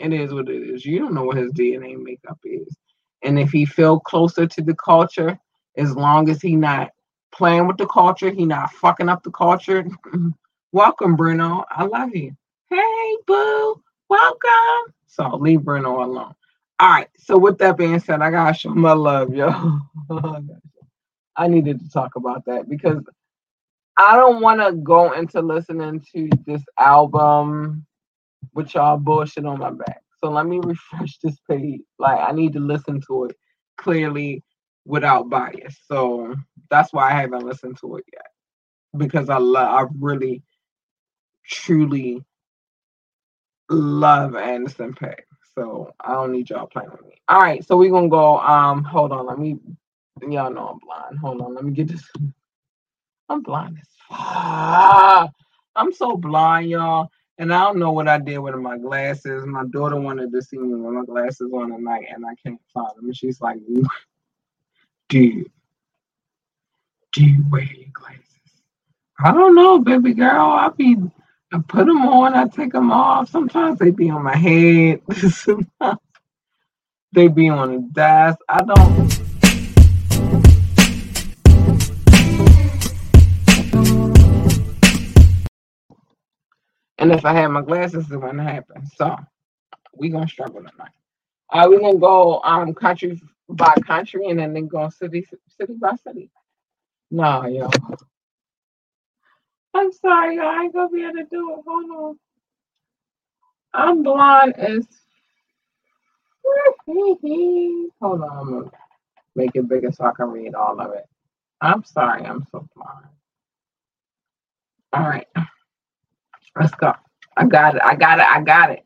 It is what it is. You don't know what his DNA makeup is. And if he feel closer to the culture, as long as he not playing with the culture. He not fucking up the culture. Welcome, Bruno. I love you. Hey, boo. Welcome. So leave Bruno alone. All right. So with that being said, I gotta show my love, yo. I needed to talk about that because I don't want to go into listening to this album with y'all bullshit on my back. So let me refresh this page. Like I need to listen to it clearly without bias. So that's why I haven't listened to it yet. Because I love I really truly love Anderson .Paak. So I don't need y'all playing with me. All right, so we're gonna go. Um, hold on, let me y'all know I'm blind. Hold on, let me get this. I'm blind as fuck. I'm so blind, y'all. And I don't know what I did with my glasses. My daughter wanted to see me with my glasses on at night, and I can't find them. And she's like, "Dude, do you wear your glasses?" I don't know, baby girl. I be, I put them on, I take them off. Sometimes they be on my head. They be on the desk. I don't. And if I had my glasses, it wouldn't happen. So we gonna struggle tonight. All right, we're gonna go um country by country and then, then go city city by city. No, yo. I'm sorry, yo. I ain't gonna be able to do it. Hold on. I'm blind as hold on, I'm gonna make it bigger so I can read all of it. I'm sorry, I'm so blind. All right. Let's go. I got it. I got it. I got it.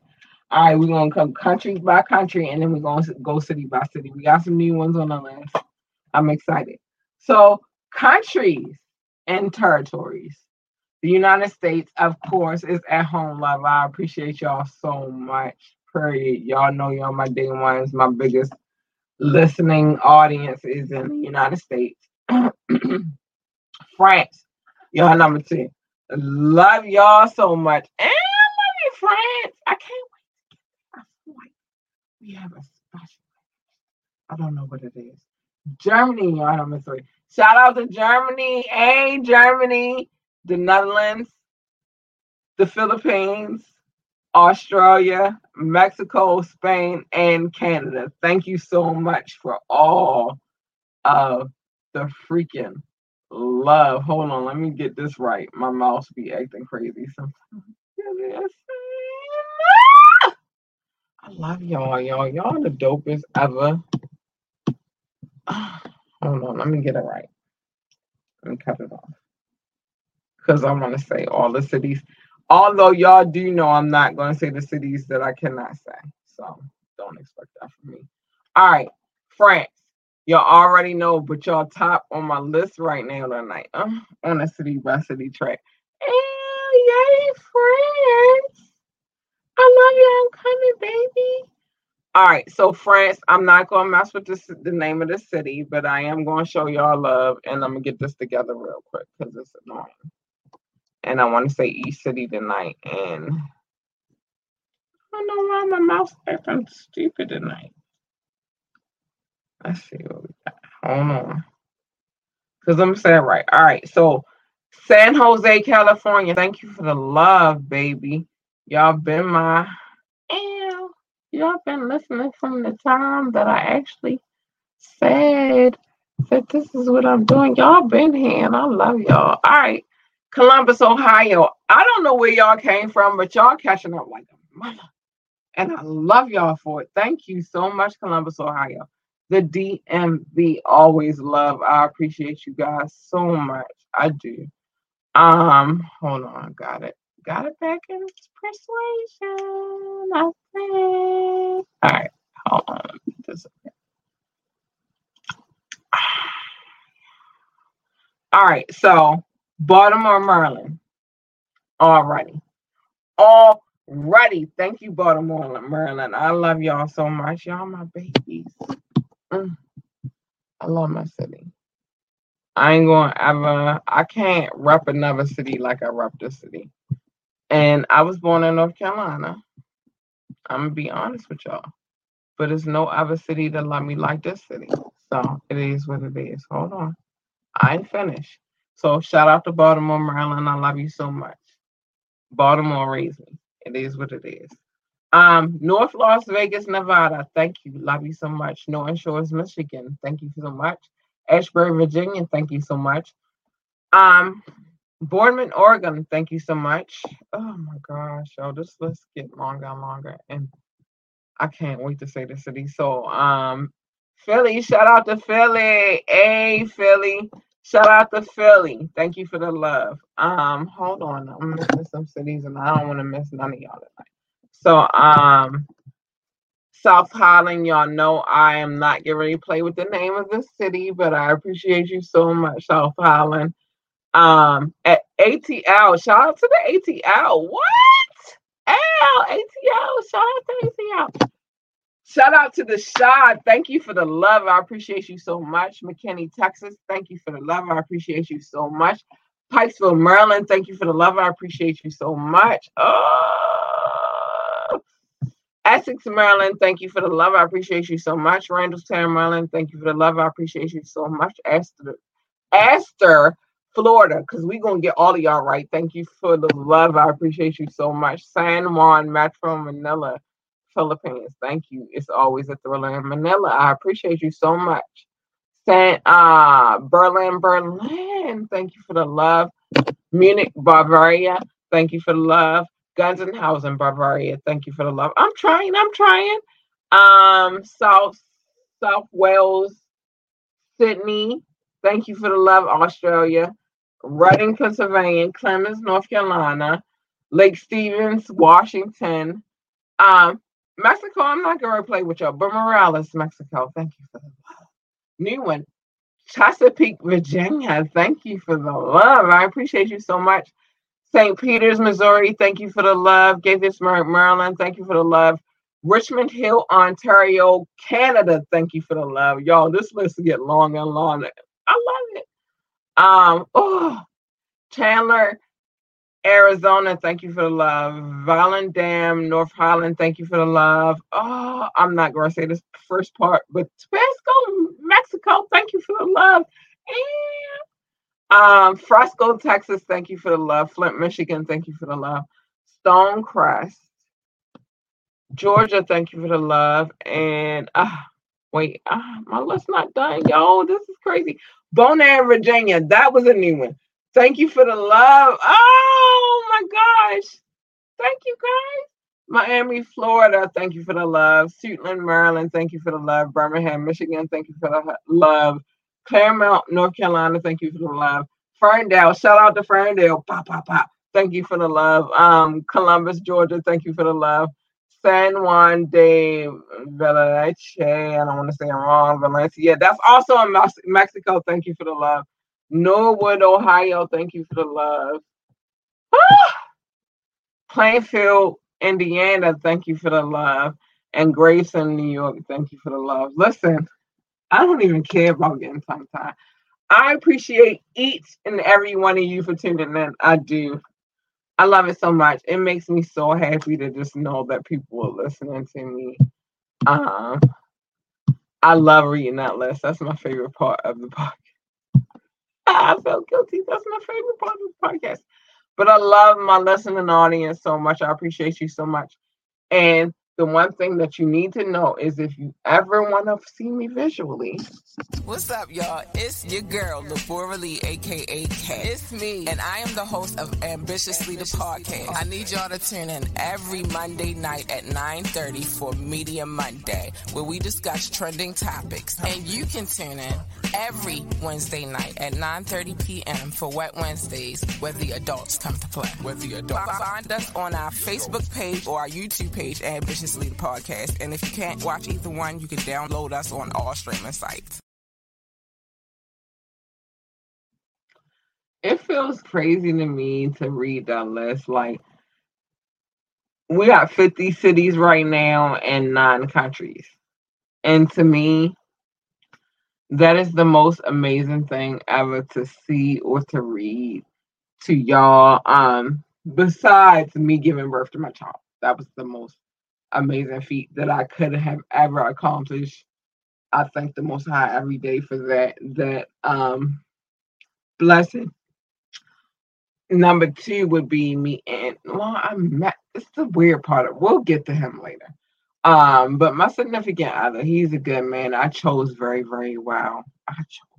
All right, we're gonna come country by country, and then we're gonna go city by city. We got some new ones on the list. I'm excited. So, countries and territories. The United States, of course, is at home love. I appreciate y'all so much. Period. Y'all know y'all my day ones. My biggest listening audience is in the United States. France, y'all number two. Love y'all so much. And I love you, France. I can't wait. I feel like we have a special. I don't know what it is. Germany, y'all number three. Shout out to Germany. Hey, Germany. The Netherlands. The Philippines. Australia, Mexico, Spain, and Canada. Thank you so much for all of the freaking love. Hold on, let me get this right. My mouse be acting crazy sometimes. I love y'all, y'all. Y'all the dopest ever. Hold on, let me get it right. Let me cut it off. Because I want to say all the cities. Although y'all do know I'm not going to say the cities that I cannot say. So don't expect that from me. All right, France. Y'all already know, but y'all top on my list right now tonight. Uh, on a city by city track. Oh, yay, France. I love you. I'm coming, baby. All right, so France, I'm not gonna mess with this the name of the city, but I am gonna show y'all love, and I'm gonna get this together real quick because it's annoying. And I want to say East city tonight, and I don't know why my mouse acting stupid tonight. Let's see what we got. Hold on. Because I'm saying right. All right. So San Jose, California. Thank you for the love, baby. Y'all been my ew. Y'all been listening from the time that I actually said that this is what I'm doing. Y'all been here and I love y'all. All right. Columbus, Ohio. I don't know where y'all came from, but y'all catching up like a mother. And I love y'all for it. Thank you so much, Columbus, Ohio the DMV always love. I appreciate you guys so much. I do. Um, hold on, got it. Got it back in persuasion. I think. All right, hold on. Let me this All right, so Baltimore, Maryland. Alrighty. Alrighty. Thank you, Baltimore, Maryland. I love y'all so much. Y'all my babies. I love my city. I ain't gonna ever. I can't rep another city like I rep this city. And I was born in North Carolina. I'm gonna be honest with y'all, but there's no other city that love me like this city. So it is what it is. Hold on. I ain't finished. So shout out to Baltimore, Maryland. I love you so much. Baltimore raised me. It is what it is. Um, North Las Vegas, Nevada. Thank you. Love you so much. Norton Shores, Michigan. Thank you so much. Ashbury, Virginia. Thank you so much. Um, Boardman, Oregon. Thank you so much. Oh my gosh, yo, this list get longer and longer, and I can't wait to say the city. So, um, Philly, shout out to Philly. Hey, Philly. Shout out to Philly. Thank you for the love. Um, hold on. I'm missing some cities and I don't want to miss none of y'all tonight. So, um, South Holland, y'all know I am not getting ready to play with the name of the city, but I appreciate you so much, South Holland. Um, at ATL, shout out to the ATL. What? L, ATL, shout out to ATL. Shout out to the Shad. Thank you for the love. I appreciate you so much. McKinney, Texas. Thank you for the love. I appreciate you so much. Pikesville, Maryland. Thank you for the love. I appreciate you so much. Oh. Essex, Maryland. Thank you for the love. I appreciate you so much. Randallstown, Maryland. Thank you for the love. I appreciate you so much. Esther, Esther, Florida, because we're going to get all of y'all right. Thank you for the love. I appreciate you so much. San Juan, Metro Manila. Philippines. Thank you. It's always a thriller in Manila. I appreciate you so much. Saint uh Berlin, Berlin. Thank you for the love. Munich, Bavaria. Thank you for the love. Gunzenhausen, Barbaria. Thank you for the love. I'm trying. I'm trying. Um, South South Wales, Sydney. Thank you for the love, Australia. Reading, Pennsylvania. Clemmons, North Carolina. Lake Stevens, Washington. Um, Mexico, I'm not gonna play with y'all, but Morales, Mexico, thank you for the love. New one, Chesapeake, Virginia, thank you for the love. I appreciate you so much. St. Peters, Missouri, thank you for the love. Gaithersburg, Maryland, thank you for the love. Richmond Hill, Ontario, Canada, thank you for the love. Y'all, this list get long and long. I love it. Um, oh, Chandler, Arizona, thank you for the love. Volendam, North Holland, thank you for the love. Oh, I'm not going to say this first part, but Tabasco, Mexico, thank you for the love. And um, Frisco, Texas, thank you for the love. Flint, Michigan, thank you for the love. Stonecrest, Georgia, thank you for the love. And uh, wait, uh, my list not done, y'all. This is crazy. Bonaire, Virginia, that was a new one. Thank you for the love. Oh my gosh. Thank you guys. Miami, Florida, thank you for the love. Suitland, Maryland, thank you for the love. Birmingham, Michigan, thank you for the love. Claremont, North Carolina, thank you for the love. Ferndale, shout out to Ferndale. Pop, pop, pop. Thank you for the love. Um, Columbus, Georgia, thank you for the love. San Juan de Valleche, I don't want to say it wrong, Valencia. Yeah, that's also in Mexico. Thank you for the love. Norwood, Ohio, thank you for the love. Plainfield, Indiana, thank you for the love. And Grayson, New York, thank you for the love. Listen, I don't even care about getting tongue tied. I appreciate each and every one of you for tuning in. I do. I love it so much. It makes me so happy to just know that people are listening to me. Um, I love reading that list. That's my favorite part of the podcast. I felt guilty. That's my favorite part of the podcast. But I love my listening audience so much. I appreciate you so much. And the one thing that you need to know is if you ever want to see me visually. What's up, y'all? It's your girl, Labora Lee, aka K. It's me, and I am the host of Ambitiously the Podcast. I need y'all to tune in every Monday night at 9:30 for Media Monday, where we discuss trending topics. And you can tune in every Wednesday night at 9:30 p.m. for Wet Wednesdays, where the adults come to play. Where the adults find us on our Facebook page or our YouTube page, Ambitious Ambitiously the podcast. And if you can't watch either one, you can download us on all streaming sites. It feels crazy to me to read that list. Like, we got 50 cities right now and nine countries. And to me, that is the most amazing thing ever to see or to read to y'all. Um, besides me giving birth to my child, that was the most amazing feat that I could have ever accomplished. I thank the Most High every day for that. That um, blessing. Number two would be me and well, I'm met it's the weird part of we'll get to him later. Um, but my significant other, he's a good man. I chose very, very well. I chose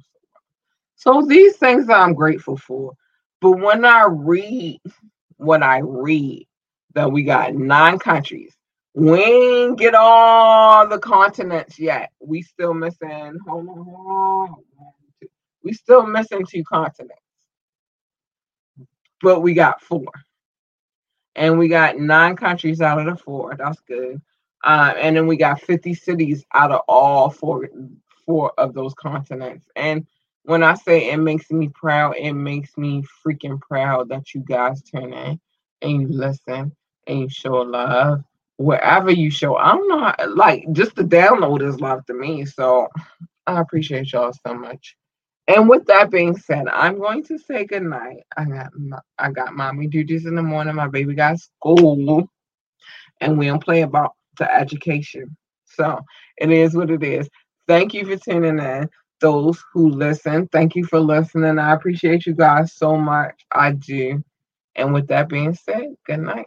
so these things I'm grateful for. But when I read what I read, that we got nine countries. We ain't get all the continents yet. We still missing. Hold on, hold on. We still missing two continents but we got four. And we got nine countries out of the four. That's good. Uh, and then we got 50 cities out of all four four of those continents. And when I say it makes me proud, it makes me freaking proud that you guys turn in and you listen and you show love wherever you show. I'm not like just the download is love to me. So I appreciate y'all so much. And with that being said, I'm going to say good night. I got I got mommy duties in the morning. My baby got school, and we don't play about the education. So it is what it is. Thank you for tuning in. Those who listen, thank you for listening. I appreciate you guys so much. I do. And with that being said, good night.